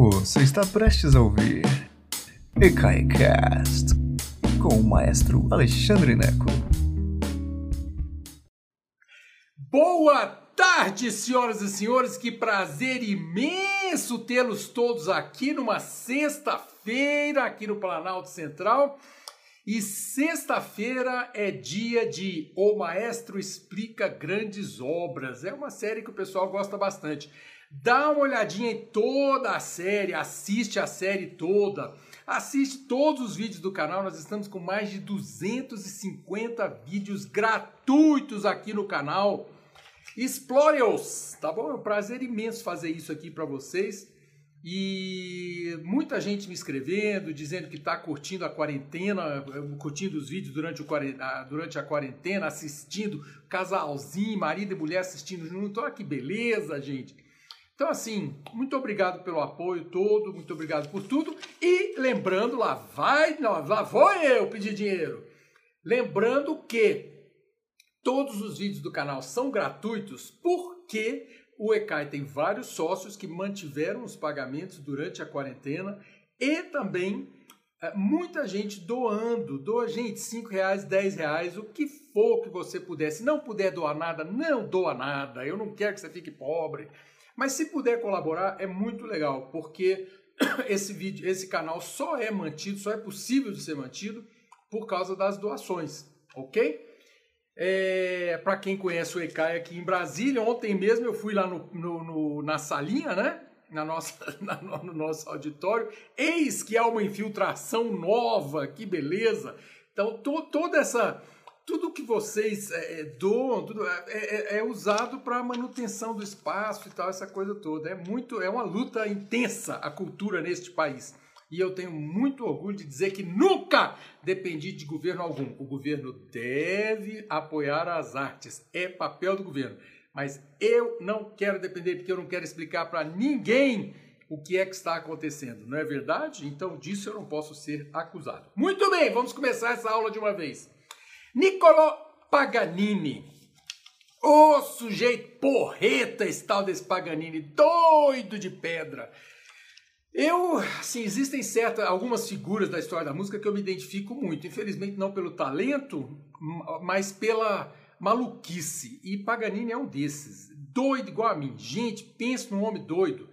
Você está prestes a ouvir EKAICAST com o maestro Alexandre Neco. Boa tarde, senhoras e senhores. Que prazer imenso tê-los todos aqui numa sexta-feira aqui no Planalto Central. E sexta-feira é dia de O Maestro Explica Grandes Obras. É uma série que o pessoal gosta bastante. Dá uma olhadinha em toda a série, assiste a série toda. Assiste todos os vídeos do canal, nós estamos com mais de 250 vídeos gratuitos aqui no canal. Explore-os, tá bom? É um prazer imenso fazer isso aqui para vocês. E muita gente me escrevendo, dizendo que está curtindo a quarentena, curtindo os vídeos durante, o, durante a quarentena, assistindo, casalzinho, marido e mulher assistindo junto. Olha que beleza, gente. Então, assim, muito obrigado pelo apoio todo, muito obrigado por tudo. E lembrando, lá vai, não, lá vou eu pedir dinheiro. Lembrando que todos os vídeos do canal são gratuitos porque o ECAI tem vários sócios que mantiveram os pagamentos durante a quarentena e também é, muita gente doando. Doa, gente, 5 reais, 10 reais, o que for que você puder. Se não puder doar nada, não doa nada. Eu não quero que você fique pobre. Mas se puder colaborar, é muito legal, porque esse vídeo, esse canal só é mantido, só é possível de ser mantido por causa das doações, ok? É, Para quem conhece o ECAI aqui em Brasília, ontem mesmo eu fui lá no, no, no na salinha, né? Na nossa, na, no nosso auditório. Eis que há uma infiltração nova, que beleza! Então, to, toda essa tudo que vocês é, é doam tudo é, é, é usado para manutenção do espaço e tal, essa coisa toda. É muito, é uma luta intensa a cultura neste país. E eu tenho muito orgulho de dizer que nunca dependi de governo algum. O governo deve apoiar as artes, é papel do governo. Mas eu não quero depender, porque eu não quero explicar para ninguém o que é que está acontecendo, não é verdade? Então disso eu não posso ser acusado. Muito bem, vamos começar essa aula de uma vez. Niccolò Paganini. O sujeito porreta esse tal desse Paganini, doido de pedra. Eu, assim, existem certas, algumas figuras da história da música que eu me identifico muito. Infelizmente não pelo talento, mas pela maluquice. E Paganini é um desses. Doido igual a mim. Gente, pense num homem doido.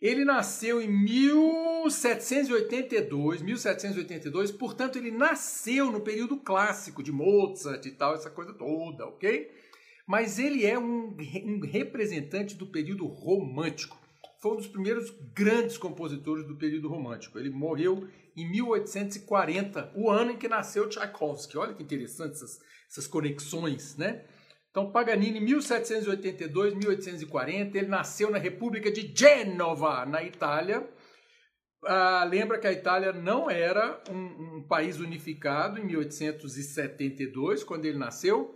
Ele nasceu em 1782, 1782, portanto ele nasceu no período clássico de Mozart e tal, essa coisa toda, ok? Mas ele é um, um representante do período romântico. Foi um dos primeiros grandes compositores do período romântico. Ele morreu em 1840, o ano em que nasceu Tchaikovsky. Olha que interessante essas, essas conexões, né? Então, Paganini, 1782, 1840, ele nasceu na República de Gênova, na Itália. Ah, lembra que a Itália não era um, um, país unificado em 1872, quando ele nasceu.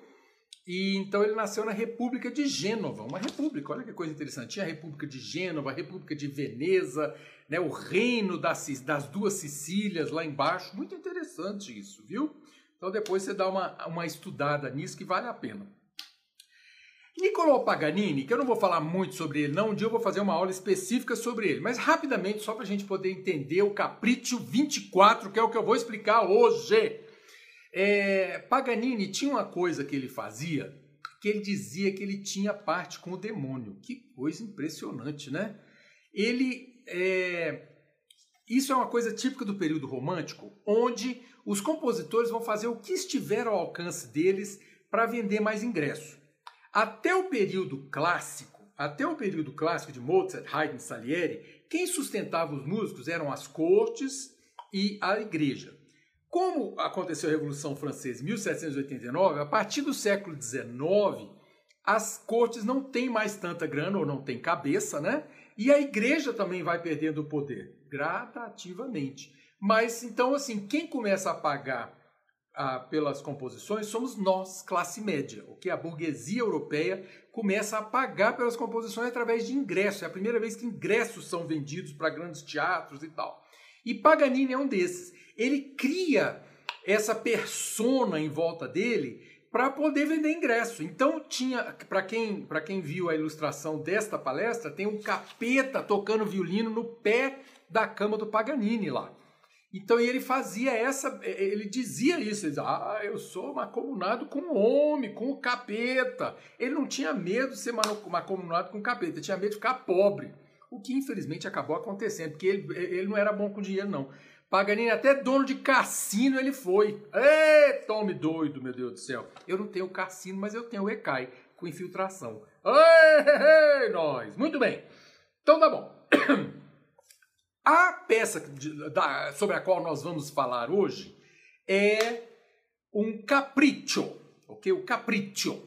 E então ele nasceu na República de Gênova, uma república, olha que coisa interessante. Tinha a República de Gênova, a República de Veneza, né, o reino das, das duas Sicílias lá embaixo. Muito interessante isso, viu? Então depois você dá uma, uma estudada nisso que vale a pena. Niccolò Paganini, que eu não vou falar muito sobre ele, não, um dia eu vou fazer uma aula específica sobre ele, mas rapidamente, só para a gente poder entender o Capriccio 24, que é o que eu vou explicar hoje. É, Paganini tinha uma coisa que ele fazia, que ele dizia que ele tinha parte com o demônio. Que coisa impressionante, né? Ele. É, isso é uma coisa típica do período romântico, onde os compositores vão fazer o que estiver ao alcance deles para vender mais ingresso. Até o período clássico, até o período clássico de Mozart, Haydn, Salieri, quem sustentava os músicos eram as cortes e a igreja. Como aconteceu a Revolução Francesa em 1789, a partir do século XIX, as cortes não têm mais tanta grana ou não têm cabeça, né? E a igreja também vai perdendo o poder gradativamente. Mas então, assim, quem começa a pagar ah, pelas composições somos nós, classe média, o que a burguesia europeia começa a pagar pelas composições através de ingressos. É a primeira vez que ingressos são vendidos para grandes teatros e tal. E Paganini é um desses. Ele cria essa persona em volta dele para poder vender ingresso. Então tinha, para quem, para quem viu a ilustração desta palestra, tem um capeta tocando violino no pé da cama do Paganini lá. Então ele fazia essa, ele dizia isso, ele dizia, ah, eu sou macomunado com o homem, com o capeta. Ele não tinha medo de ser macomunado com o capeta, ele tinha medo de ficar pobre. O que infelizmente acabou acontecendo, porque ele, ele não era bom com dinheiro, não. Paganini, até dono de cassino ele foi. Ê, tome doido, meu Deus do céu. Eu não tenho cassino, mas eu tenho o ECAI, com infiltração. Ê, nós. Muito bem. Então tá bom. A peça da, sobre a qual nós vamos falar hoje é um capricho, ok? O capricho.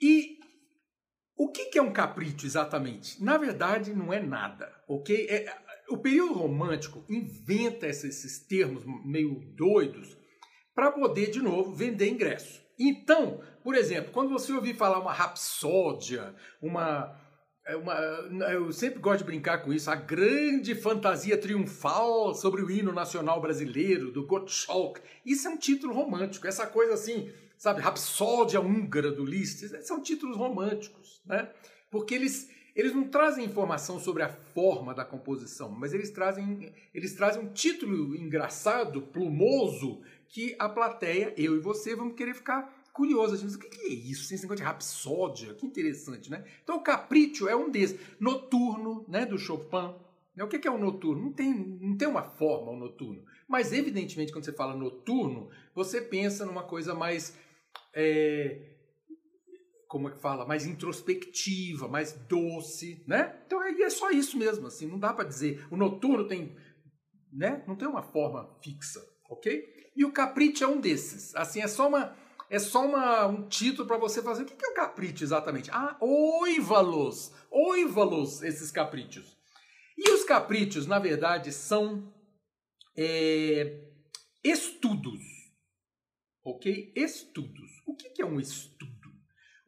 E o que, que é um capricho exatamente? Na verdade, não é nada, ok? É, o período romântico inventa esses, esses termos meio doidos para poder, de novo, vender ingresso. Então, por exemplo, quando você ouvir falar uma rapsódia, uma é uma, eu sempre gosto de brincar com isso, a grande fantasia triunfal sobre o hino nacional brasileiro, do Gottschalk. Isso é um título romântico, essa coisa assim, sabe, Rapsódia Húngara do Liszt, são títulos românticos, né? Porque eles, eles não trazem informação sobre a forma da composição, mas eles trazem, eles trazem um título engraçado, plumoso, que a plateia, eu e você, vamos querer ficar curioso. Assim, o que é isso? Esse negócio de rapsódia, que interessante, né? Então o Capriccio é um desses. Noturno, né, do Chopin. O que é o um noturno? Não tem, não tem uma forma o noturno. Mas, evidentemente, quando você fala noturno, você pensa numa coisa mais. É, como é que fala? Mais introspectiva, mais doce, né? Então é, é só isso mesmo, assim, não dá para dizer. O noturno tem, né? Não tem uma forma fixa, ok? E o capricho é um desses. Assim, é só uma é só uma, um título para você fazer. O que é o capricho exatamente? Ah, oivalos! Oivalos, esses caprichos. E os caprichos, na verdade, são é, estudos. Ok? Estudos. O que é um estudo?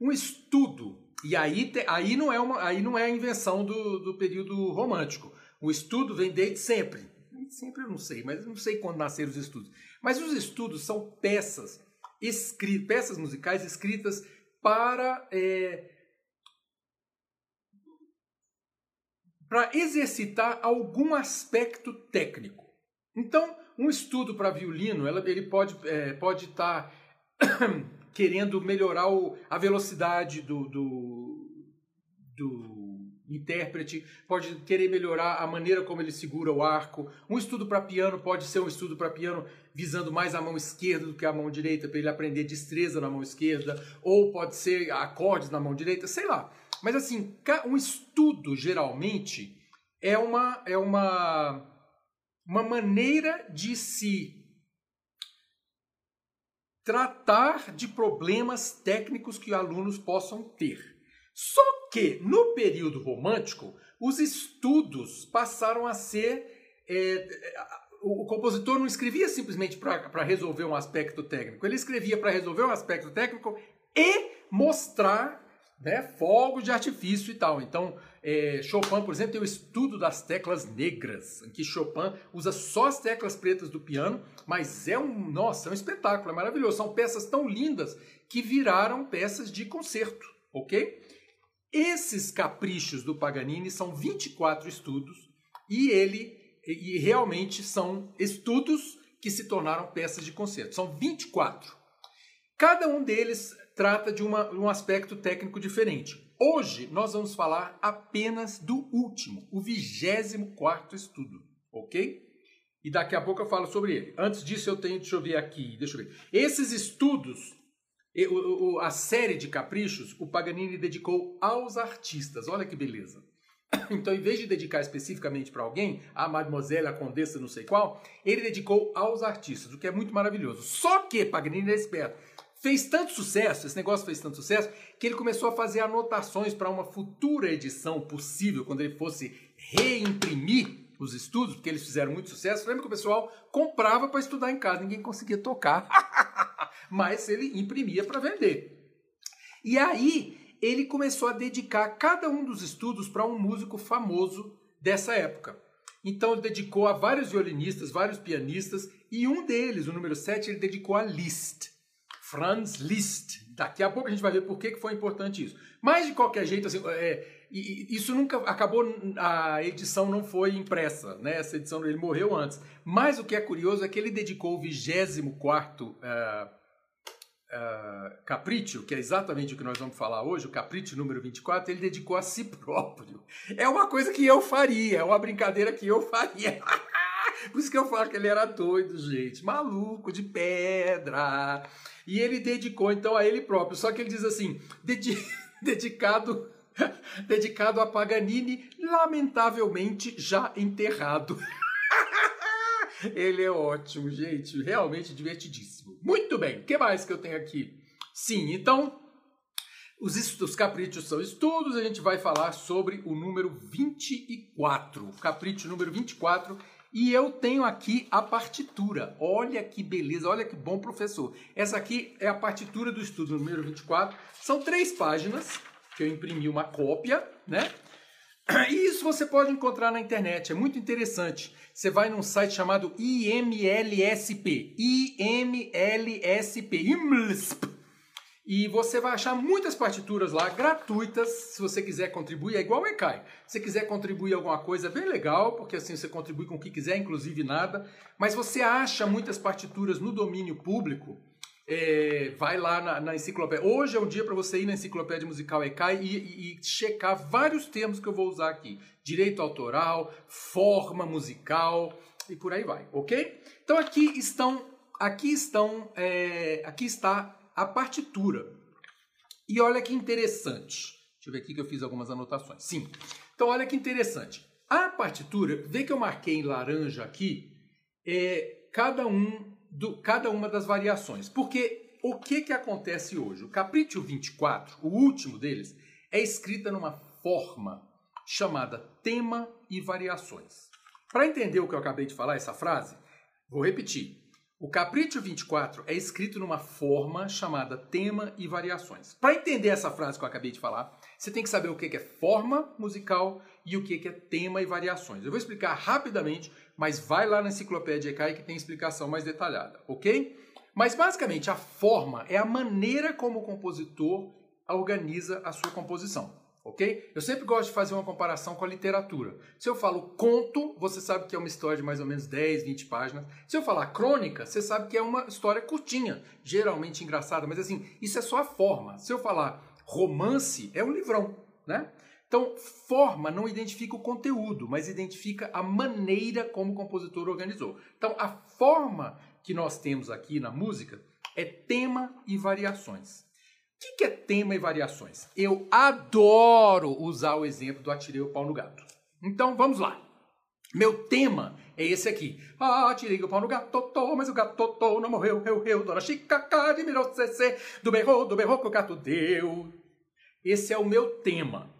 Um estudo, e aí, aí, não, é uma, aí não é a invenção do, do período romântico. O estudo vem desde sempre. Sempre eu não sei, mas não sei quando nasceram os estudos. Mas os estudos são peças escritas, peças musicais escritas para é, para exercitar algum aspecto técnico. Então, um estudo para violino, ela, ele pode é, pode estar tá querendo melhorar o, a velocidade do, do, do intérprete, pode querer melhorar a maneira como ele segura o arco. Um estudo para piano pode ser um estudo para piano visando mais a mão esquerda do que a mão direita, para ele aprender destreza na mão esquerda, ou pode ser acordes na mão direita, sei lá. Mas assim, um estudo geralmente é uma é uma uma maneira de se tratar de problemas técnicos que alunos possam ter. Só que no período romântico, os estudos passaram a ser. É, o, compositor não escrevia simplesmente para resolver um aspecto técnico, ele escrevia para resolver um aspecto técnico e mostrar né, fogos de artifício e tal. Então, é, Chopin, por exemplo, tem o estudo das teclas negras, em que Chopin usa só as teclas pretas do piano, mas é um, nossa, é um espetáculo, é maravilhoso. São peças tão lindas que viraram peças de concerto, ok? Esses caprichos do Paganini são 24 estudos e ele e realmente são estudos que se tornaram peças de concerto. São 24. Cada um deles trata de uma, um aspecto técnico diferente. Hoje nós vamos falar apenas do último, o 24 estudo, ok? E daqui a pouco eu falo sobre ele. Antes disso eu tenho, deixa eu ver aqui, deixa eu ver. Esses estudos a série de caprichos, o Paganini dedicou aos artistas. Olha que beleza. Então, em vez de dedicar especificamente para alguém, a Mademoiselle, a Condessa, não sei qual, ele dedicou aos artistas, o que é muito maravilhoso. Só que Paganini é esperto. Fez tanto sucesso, esse negócio fez tanto sucesso, que ele começou a fazer anotações para uma futura edição possível, quando ele fosse reimprimir os estudos, porque eles fizeram muito sucesso. Lembra que o pessoal comprava para estudar em casa, ninguém conseguia tocar. mas ele imprimia para vender. E aí ele começou a dedicar cada um dos estudos para um músico famoso dessa época. Então ele dedicou a vários violinistas, vários pianistas, e um deles, o número 7, ele dedicou a Liszt. Franz Liszt. Daqui a pouco a gente vai ver por que foi importante isso. Mas, de qualquer jeito, assim, é, isso nunca acabou, a edição não foi impressa, né? Essa edição ele morreu antes. Mas o que é curioso é que ele dedicou o 24 uh, uh, Capriccio, que é exatamente o que nós vamos falar hoje, o Capriccio número 24, ele dedicou a si próprio. É uma coisa que eu faria, é uma brincadeira que eu faria. Por isso que eu falo que ele era doido, gente. Maluco, de pedra. E ele dedicou, então, a ele próprio. Só que ele diz assim, dedi dedicado dedicado a Paganini, lamentavelmente já enterrado. Ele é ótimo, gente, realmente divertidíssimo. Muito bem, o que mais que eu tenho aqui? Sim, então, os, os caprichos são estudos, a gente vai falar sobre o número 24, o capricho número 24, e eu tenho aqui a partitura. Olha que beleza, olha que bom professor. Essa aqui é a partitura do estudo número 24. São três páginas, que eu imprimi uma cópia, né? E isso você pode encontrar na internet, é muito interessante. Você vai num site chamado IMLSP, IMLSP, IMLSP, e você vai achar muitas partituras lá gratuitas, se você quiser contribuir, é igual o ECAI. Se você quiser contribuir alguma coisa, é bem legal, porque assim você contribui com o que quiser, inclusive nada. Mas você acha muitas partituras no domínio público, é, vai lá na, na, enciclopédia. Hoje é o dia para você ir na enciclopédia musical ECAI e, e, e, checar vários termos que eu vou usar aqui: direito autoral, forma musical e por aí vai, ok? Então aqui estão, aqui estão, é, aqui está a partitura. E olha que interessante. Deixa eu ver aqui que eu fiz algumas anotações. Sim. Então olha que interessante. A partitura, vê que eu marquei em laranja aqui, é cada um do, cada uma das variações. Porque o que, que acontece hoje? O Capriccio 24, o último deles, é escrita numa forma chamada tema e variações. Para entender o que eu acabei de falar, essa frase, vou repetir. O Capriccio 24 é escrito numa forma chamada tema e variações. Para entender essa frase que eu acabei de falar, você tem que saber o que é forma musical e o que é tema e variações. Eu vou explicar rapidamente mas vai lá na enciclopédia ECAI que tem explicação mais detalhada, ok? Mas basicamente a forma é a maneira como o compositor organiza a sua composição, ok? Eu sempre gosto de fazer uma comparação com a literatura. Se eu falo conto, você sabe que é uma história de mais ou menos 10, 20 páginas. Se eu falar crônica, você sabe que é uma história curtinha, geralmente engraçada, mas assim, isso é só a forma. Se eu falar romance, é um livrão, né? Então, forma não identifica o conteúdo, mas identifica a maneira como o compositor organizou. Então, a forma que nós temos aqui na música é tema e variações. O que é tema e variações? Eu adoro usar o exemplo do Atirei o Pau no Gato. Então, vamos lá. Meu tema é esse aqui. Ah, tirei o pau no gato, tô, mas o gato tô, não morreu, eu, eu, dona Chica, admirou, cê, do berro, do berro que o gato deu. Esse é o meu tema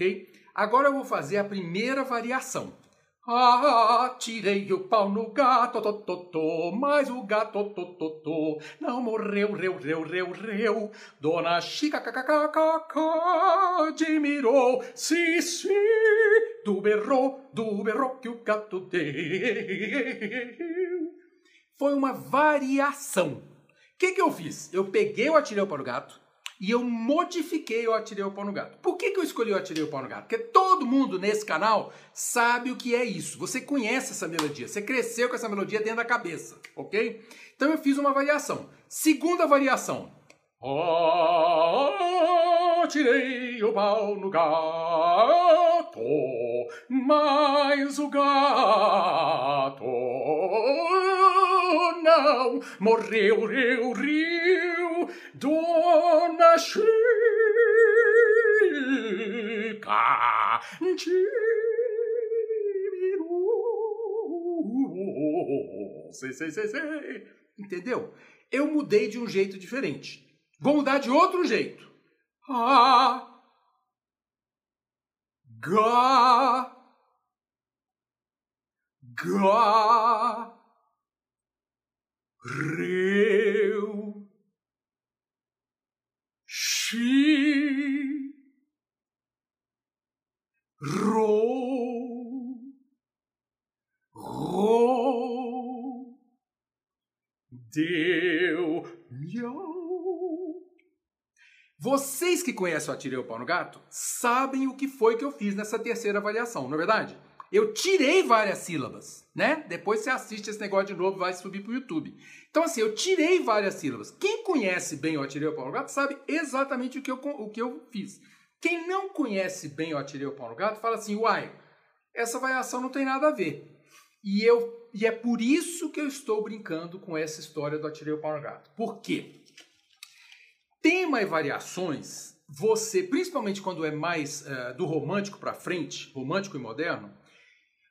ok? Agora eu vou fazer a primeira variação. Ah, tirei o pau no gato, to, to, to, mas o gato to, to, to, não morreu, reu, reu, reu, reu. Dona Chica, admirou, sim, sim, do berro, do berro que o gato deu. Foi uma variação. O que, que eu fiz? Eu peguei o atirei o gato, e eu modifiquei o Atirei o Pau no Gato. Por que, que eu escolhi o Atirei o Pau no Gato? Porque todo mundo nesse canal sabe o que é isso. Você conhece essa melodia, você cresceu com essa melodia dentro da cabeça, ok? Então eu fiz uma variação. Segunda variação. Atirei o pau no gato, mas o gato não morreu, riu, riu, Dona Chica. Sei, sei, sei, sei. Entendeu? Eu mudei de um jeito diferente. Vou mudar de outro jeito. Ah. Ga. Ga. Reu. Xi. Ro. Ro. Deu. Miau. Vocês que conhecem o Atirei o Pau no Gato sabem o que foi que eu fiz nessa terceira avaliação, não é verdade? Eu tirei várias sílabas, né? Depois você assiste esse negócio de novo, vai subir para o YouTube. Então, assim, eu tirei várias sílabas. Quem conhece bem o Atirei o Pau no Gato sabe exatamente o que eu, o que eu fiz. Quem não conhece bem o Atirei o Pau no Gato fala assim, uai, essa variação não tem nada a ver. E, eu, e é por isso que eu estou brincando com essa história do Atirei o Pau no Gato. Por quê? Tema e variações, você, principalmente quando é mais uh, do romântico para frente, romântico e moderno,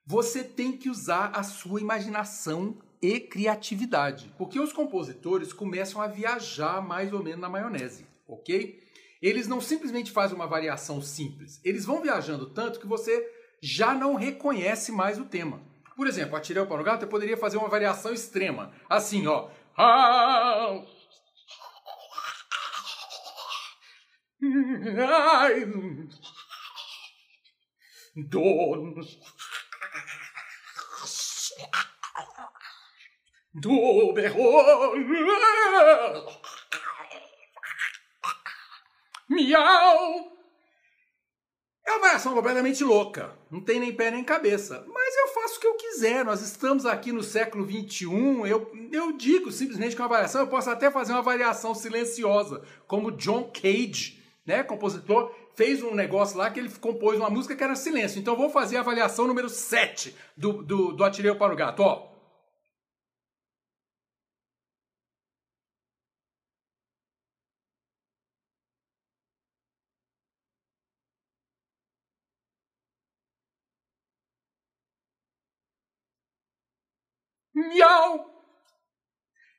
você tem que usar a sua imaginação e criatividade, porque os compositores começam a viajar mais ou menos na maionese, ok? Eles não simplesmente fazem uma variação simples, eles vão viajando tanto que você já não reconhece mais o tema. Por exemplo, atirei o pau no gato, eu poderia fazer uma variação extrema, assim, ó. Do. Do berro. Miau. É uma variação completamente louca. Não tem nem pé nem cabeça. Mas eu faço o que eu quiser. Nós estamos aqui no século XXI. Eu, eu digo simplesmente que uma variação. Eu posso até fazer uma variação silenciosa, como John Cage né, compositor, fez um negócio lá que ele compôs uma música que era silêncio. Então vou fazer a avaliação número 7 do, do, do Atirei para o Gato. Ó. Miau!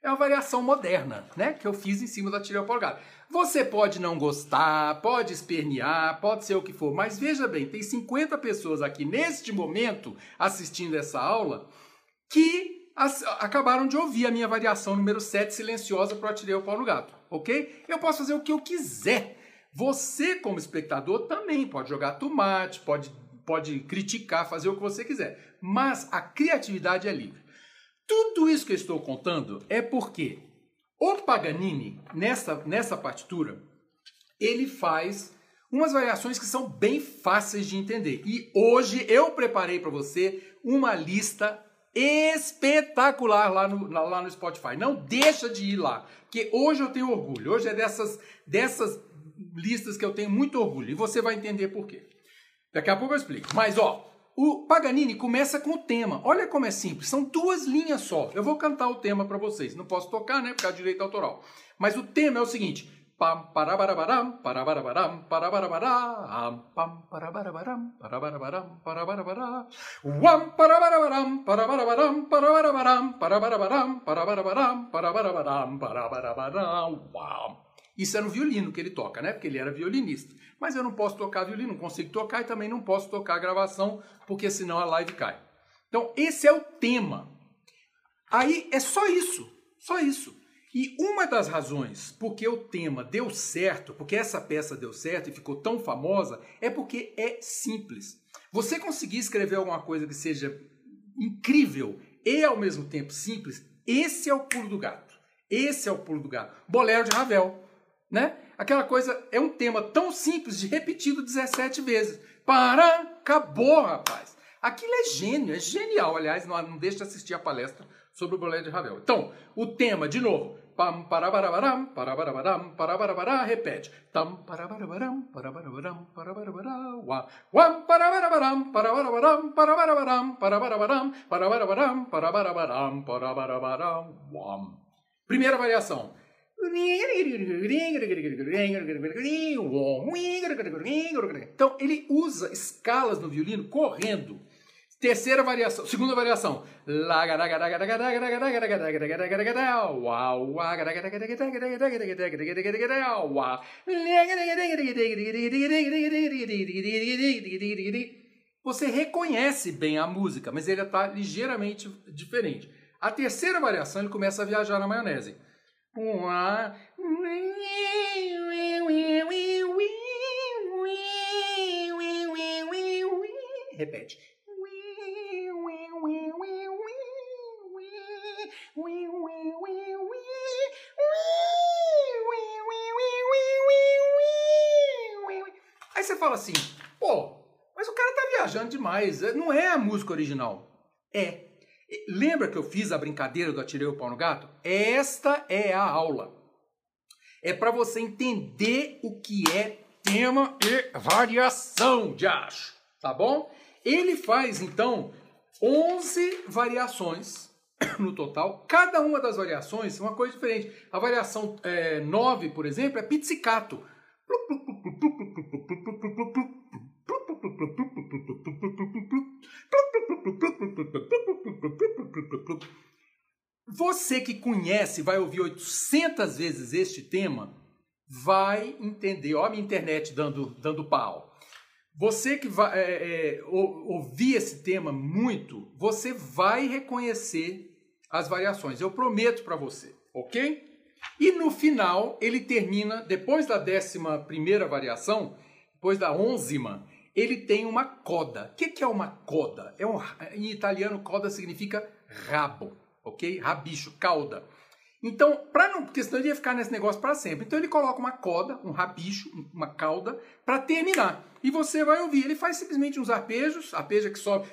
É uma variação moderna, né? Que eu fiz em cima para o Gato. Você pode não gostar, pode espernear, pode ser o que for, mas veja bem, tem 50 pessoas aqui neste momento assistindo essa aula que acabaram de ouvir a minha variação número 7 silenciosa para o Pau no Gato, ok? Eu posso fazer o que eu quiser. Você, como espectador, também pode jogar tomate, pode, pode criticar, fazer o que você quiser. Mas a criatividade é livre. Tudo isso que eu estou contando é porque o Paganini, nessa, nessa partitura, ele faz umas variações que são bem fáceis de entender. E hoje eu preparei para você uma lista espetacular lá no, lá no Spotify. Não deixa de ir lá, porque hoje eu tenho orgulho. Hoje é dessas, dessas listas que eu tenho muito orgulho. E você vai entender por quê. Daqui a pouco eu explico. Mas, ó, o Paganini começa com o tema. Olha como é simples, são duas linhas só. Eu vou cantar o tema para vocês. Não posso tocar, né, por causa de direito autoral. Mas o tema é o seguinte: pam parabarabaram, parabarabaram, parabarabaram, pam parabarabaram, parabarabaram, parabarabaram, wam parabarabaram, parabarabaram, parabarabaram, parabarabaram, parabarabaram, parabarabaram, parabarabaram, wam. Isso é no violino que ele toca, né? Porque ele era violinista. Mas eu não posso tocar violino, não consigo tocar e também não posso tocar gravação, porque senão a live cai. Então, esse é o tema. Aí é só isso, só isso. E uma das razões porque o tema deu certo, porque essa peça deu certo e ficou tão famosa, é porque é simples. Você conseguir escrever alguma coisa que seja incrível e ao mesmo tempo simples, esse é o pulo do gato. Esse é o pulo do gato. Bolero de Ravel né? Aquela coisa é um tema tão simples de repetido 17 vezes. Para, acabou, rapaz. Aquilo é gênio, é genial. Aliás, não, não deixe de assistir a palestra sobre o bolero de Ravel. Então, o tema, de novo. Pam, parabarabaram, parabarabaram, parabarabará, repete. Tam, parabarabaram, parabarabaram, parabarabará, wa. Wam, parabarabaram, parabarabaram, parabarabaram, parabarabaram, parabarabaram, parabarabaram, parabarabaram, wam. Primeira variação. Então ele usa escalas no violino correndo. Terceira variação, segunda variação. Você reconhece bem a música, mas ele está ligeiramente diferente. A terceira variação ele começa a viajar na maionese. Repete. fala assim, pô, mas o cara tá viajando demais, é, não é a música original. É. Lembra que eu fiz a brincadeira do Atirei o Pau no Gato? Esta é a aula. É para você entender o que é tema e variação de acho, tá bom? Ele faz, então, 11 variações no total. Cada uma das variações é uma coisa diferente. A variação é, 9, por exemplo, é pizzicato. Você que conhece, vai ouvir 800 vezes este tema, vai entender. Ó, a minha internet dando, dando pau. Você que vai é, é, ouvir esse tema muito, você vai reconhecer as variações. Eu prometo para você, ok? E no final, ele termina, depois da décima primeira variação, depois da onzima, ele tem uma coda. O que, que é uma coda? É um, em italiano, coda significa rabo, ok? Rabicho, cauda. Então, para não, porque senão ele ia ficar nesse negócio para sempre. Então ele coloca uma coda, um rabicho, uma cauda, para terminar. E você vai ouvir. Ele faz simplesmente uns arpejos, arpeja que sobe.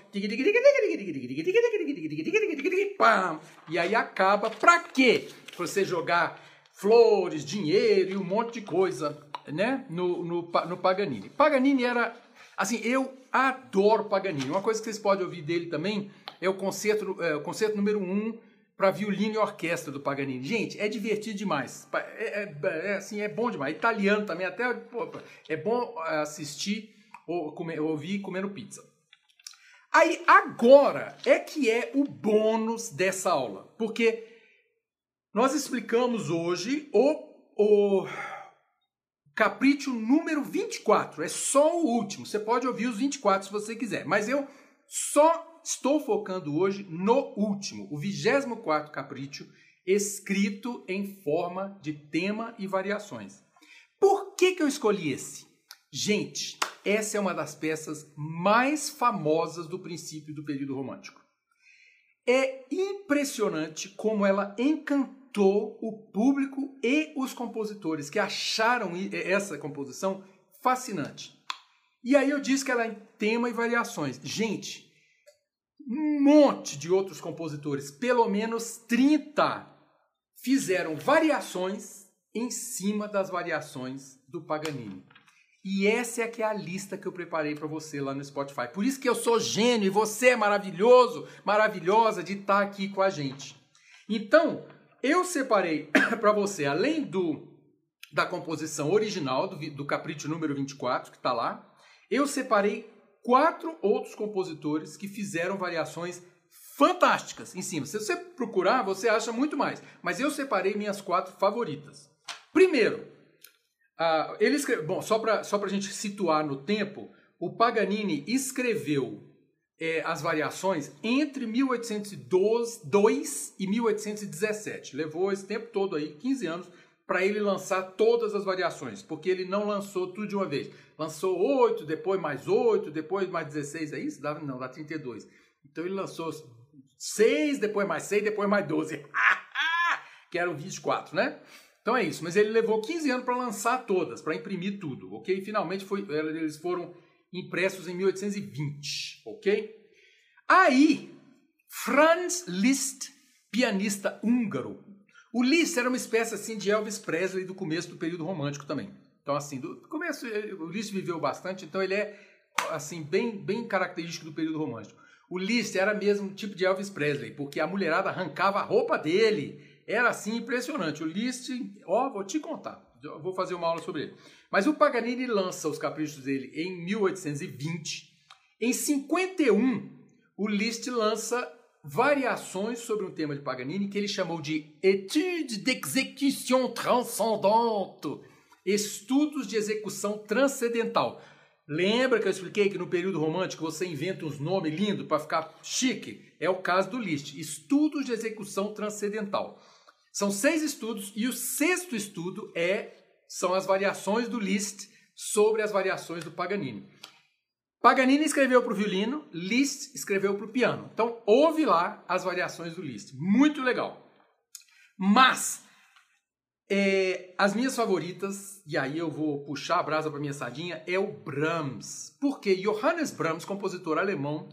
E aí acaba. Para quê? Pra você jogar flores, dinheiro e um monte de coisa, né? No, no, no Paganini. Paganini era. Assim, eu adoro Paganini. Uma coisa que vocês podem ouvir dele também é o concerto, é, o concerto número 1 um, para violino e orquestra do Paganini. Gente, é divertido demais. É, é, é, assim, é bom demais. Italiano também, até é bom assistir ou comer, ouvir comendo pizza. Aí agora é que é o bônus dessa aula, porque nós explicamos hoje o, o capricho número 24. É só o último. Você pode ouvir os 24 se você quiser, mas eu só estou focando hoje no último, o 24 capricho, escrito em forma de tema e variações. Por que, que eu escolhi esse? Gente, essa é uma das peças mais famosas do princípio do período romântico. É impressionante como ela encantou o público e os compositores que acharam essa composição fascinante. E aí eu disse que ela é tema e variações. Gente, um monte de outros compositores, pelo menos 30, fizeram variações em cima das variações do Paganini. E essa é que é a lista que eu preparei para você lá no Spotify. Por isso que eu sou gênio e você é maravilhoso, maravilhosa de estar tá aqui com a gente. Então, eu separei para você, além do da composição original do, do Capricho número 24, que está lá, eu separei quatro outros compositores que fizeram variações fantásticas em cima. Se você procurar, você acha muito mais. Mas eu separei minhas quatro favoritas. Primeiro, uh, ele. Bom, só para só a gente situar no tempo, o Paganini escreveu é, as variações entre 1802 e 1817. Levou esse tempo todo aí, 15 anos, para ele lançar todas as variações, porque ele não lançou tudo de uma vez. Lançou 8, depois mais 8, depois mais 16, é isso? Dá, não, dá 32. Então ele lançou 6, depois mais 6, depois mais 12. que eram 24, né? Então é isso, mas ele levou 15 anos para lançar todas, para imprimir tudo, ok? Finalmente foi, eles foram impressos em 1820, ok? Aí, Franz Liszt, pianista húngaro, o Liszt era uma espécie assim de Elvis Presley do começo do período romântico também. Então assim, do começo o Liszt viveu bastante, então ele é assim bem bem característico do período romântico. O Liszt era mesmo tipo de Elvis Presley, porque a mulherada arrancava a roupa dele. Era assim impressionante. O Liszt, ó, vou te contar. Vou fazer uma aula sobre ele. Mas o Paganini lança os caprichos dele em 1820. Em 51, o Liszt lança variações sobre um tema de Paganini que ele chamou de Étude d'exécution transcendante, estudos de execução transcendental. Lembra que eu expliquei que no período romântico você inventa uns nomes lindos para ficar chique? É o caso do Liszt, estudos de execução transcendental. São seis estudos e o sexto estudo é são as variações do Liszt sobre as variações do Paganini. Paganini escreveu para o violino, Liszt escreveu para o piano. Então, ouve lá as variações do Liszt. Muito legal. Mas, É, as minhas favoritas, e aí eu vou puxar a brasa para minha sardinha, é o Brahms. Porque Johannes Brahms, compositor alemão,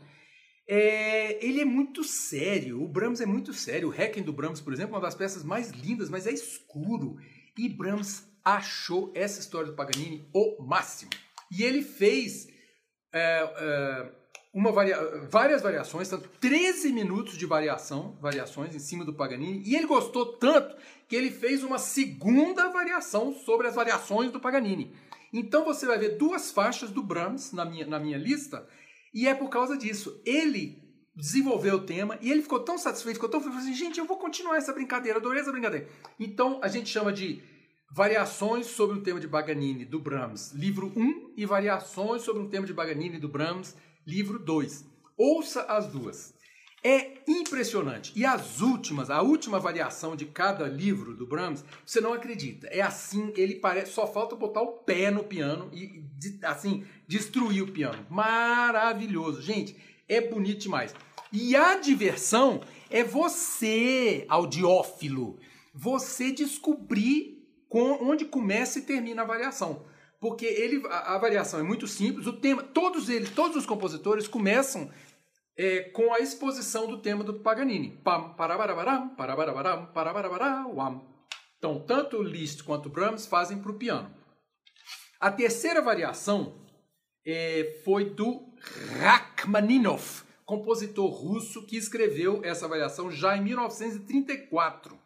é, ele é muito sério. O Brahms é muito sério. O Requiem do Brahms, por exemplo, é uma das peças mais lindas, mas é escuro. E Brahms achou essa história do Paganini o máximo. E ele fez é, é, varia várias variações, tanto 13 minutos de variação, variações em cima do Paganini, e ele gostou tanto que ele fez uma segunda variação sobre as variações do Paganini. Então você vai ver duas faixas do Brahms na minha, na minha lista, e é por causa disso. Ele desenvolveu o tema e ele ficou tão satisfeito, ficou tão feliz, assim, gente, eu vou continuar essa brincadeira, adorei essa brincadeira. Então a gente chama de Variações sobre o tema de Paganini, do Brahms, livro 1, e Variações sobre o tema de Paganini, do Brahms, livro 2. Ouça as duas. É impressionante. E as últimas, a última variação de cada livro do Brahms, você não acredita. É assim, ele parece, só falta botar o pé no piano e assim destruir o piano. Maravilhoso, gente. É bonito demais. E a diversão é você, audiófilo, você descobrir onde começa e termina a variação porque ele, a, a, variação é muito simples. O tema, todos eles, todos os compositores começam é, com a exposição do tema do Paganini. Então, tanto Liszt quanto Brahms fazem para o piano. A terceira variação é, foi do Rachmaninoff, compositor russo que escreveu essa variação já em 1934.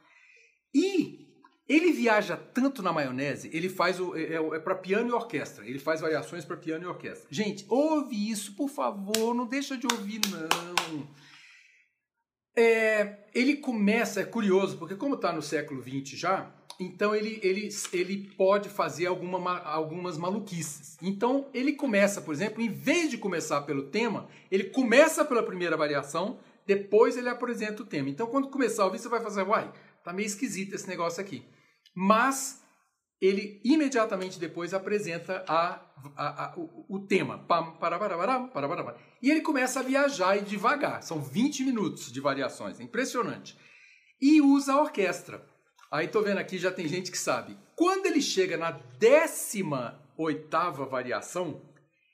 E ele viaja tanto na maionese, ele faz o. É, é, é para piano e orquestra. Ele faz variações para piano e orquestra. Gente, ouve isso, por favor, não deixa de ouvir, não. É, ele começa, é curioso, porque como está no século XX já, então ele, ele, ele pode fazer alguma, algumas maluquices. Então ele começa, por exemplo, em vez de começar pelo tema, ele começa pela primeira variação, depois ele apresenta o tema. Então quando começar a ouvir, você vai fazer, uai, tá meio esquisito esse negócio aqui mas ele imediatamente depois apresenta a, a, a, o, o, tema. Pam, e ele começa a viajar e devagar. São 20 minutos de variações. É impressionante. E usa a orquestra. Aí tô vendo aqui, já tem gente que sabe. Quando ele chega na 18 variação,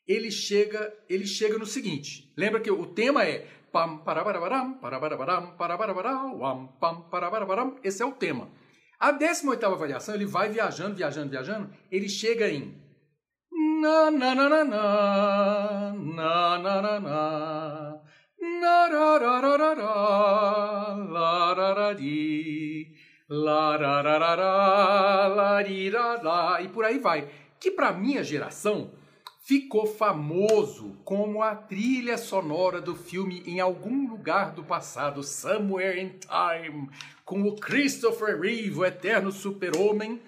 ele chega, ele chega no seguinte. Lembra que o tema é pam, esse é o tema. A 18ª variação, ele vai viajando, viajando, viajando, ele chega em na na na na na na na na na na ra ra ra ra ra la ra ra di la ra ra ra ra la ri ra e por aí vai. Que para minha geração ficou famoso como a trilha sonora do filme Em Algum Lugar do Passado, Somewhere in Time, com o Christopher Reeve, o eterno super-homem.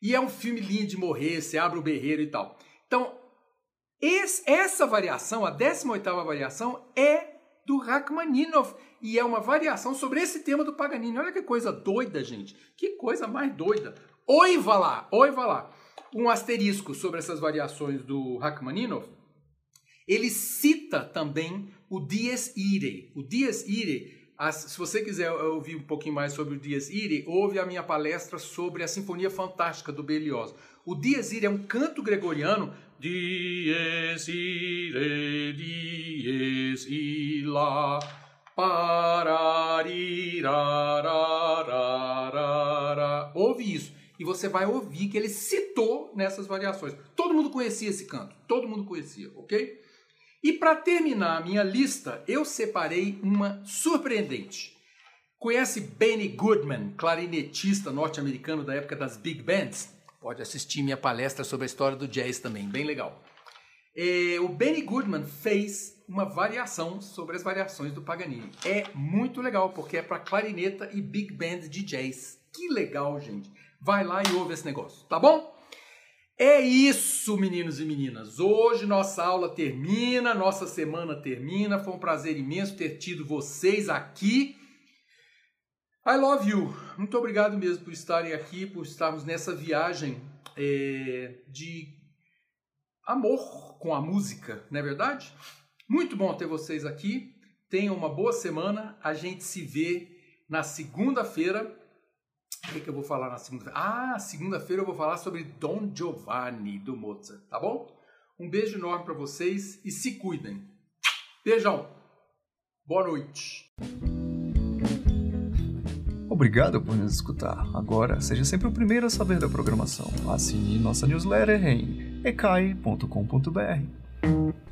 E é um filme lindo de morrer, você abre o berreiro e tal. Então, esse, essa variação, a 18ª variação, é do Rachmaninoff. E é uma variação sobre esse tema do Paganini. Olha que coisa doida, gente. Que coisa mais doida. Oiva lá, oiva lá um asterisco sobre essas variações do Rachmaninoff, ele cita também o Dies Irae. O Dies Irae, as, se você quiser ouvir um pouquinho mais sobre o Dies Irae, ouve a minha palestra sobre a Sinfonia Fantástica do Berlioz. O Dies Irae é um canto gregoriano Dies Irae, Dies Ila. Ouve isso e você vai ouvir que ele citou nessas variações. Todo mundo conhecia esse canto, todo mundo conhecia, ok? E para terminar a minha lista, eu separei uma surpreendente. Conhece Benny Goodman, clarinetista norte-americano da época das big bands? Pode assistir minha palestra sobre a história do jazz também, bem legal. É, o Benny Goodman fez uma variação sobre as variações do Paganini. É muito legal, porque é para clarineta e big band de jazz. Que legal, gente. Vai lá e ouve esse negócio, tá bom? É isso, meninos e meninas. Hoje nossa aula termina, nossa semana termina. Foi um prazer imenso ter tido vocês aqui. I love you. Muito obrigado mesmo por estarem aqui, por estarmos nessa viagem é, de amor com a música, não é verdade? Muito bom ter vocês aqui. Tenham uma boa semana. A gente se vê na segunda-feira O que, que eu vou falar na segunda-feira? Ah, segunda-feira eu vou falar sobre Don Giovanni do Mozart, tá bom? Um beijo enorme para vocês e se cuidem. Beijão. Boa noite. Obrigado por nos escutar. Agora, seja sempre o primeiro a saber da programação. Assine nossa newsletter em ecai.com.br.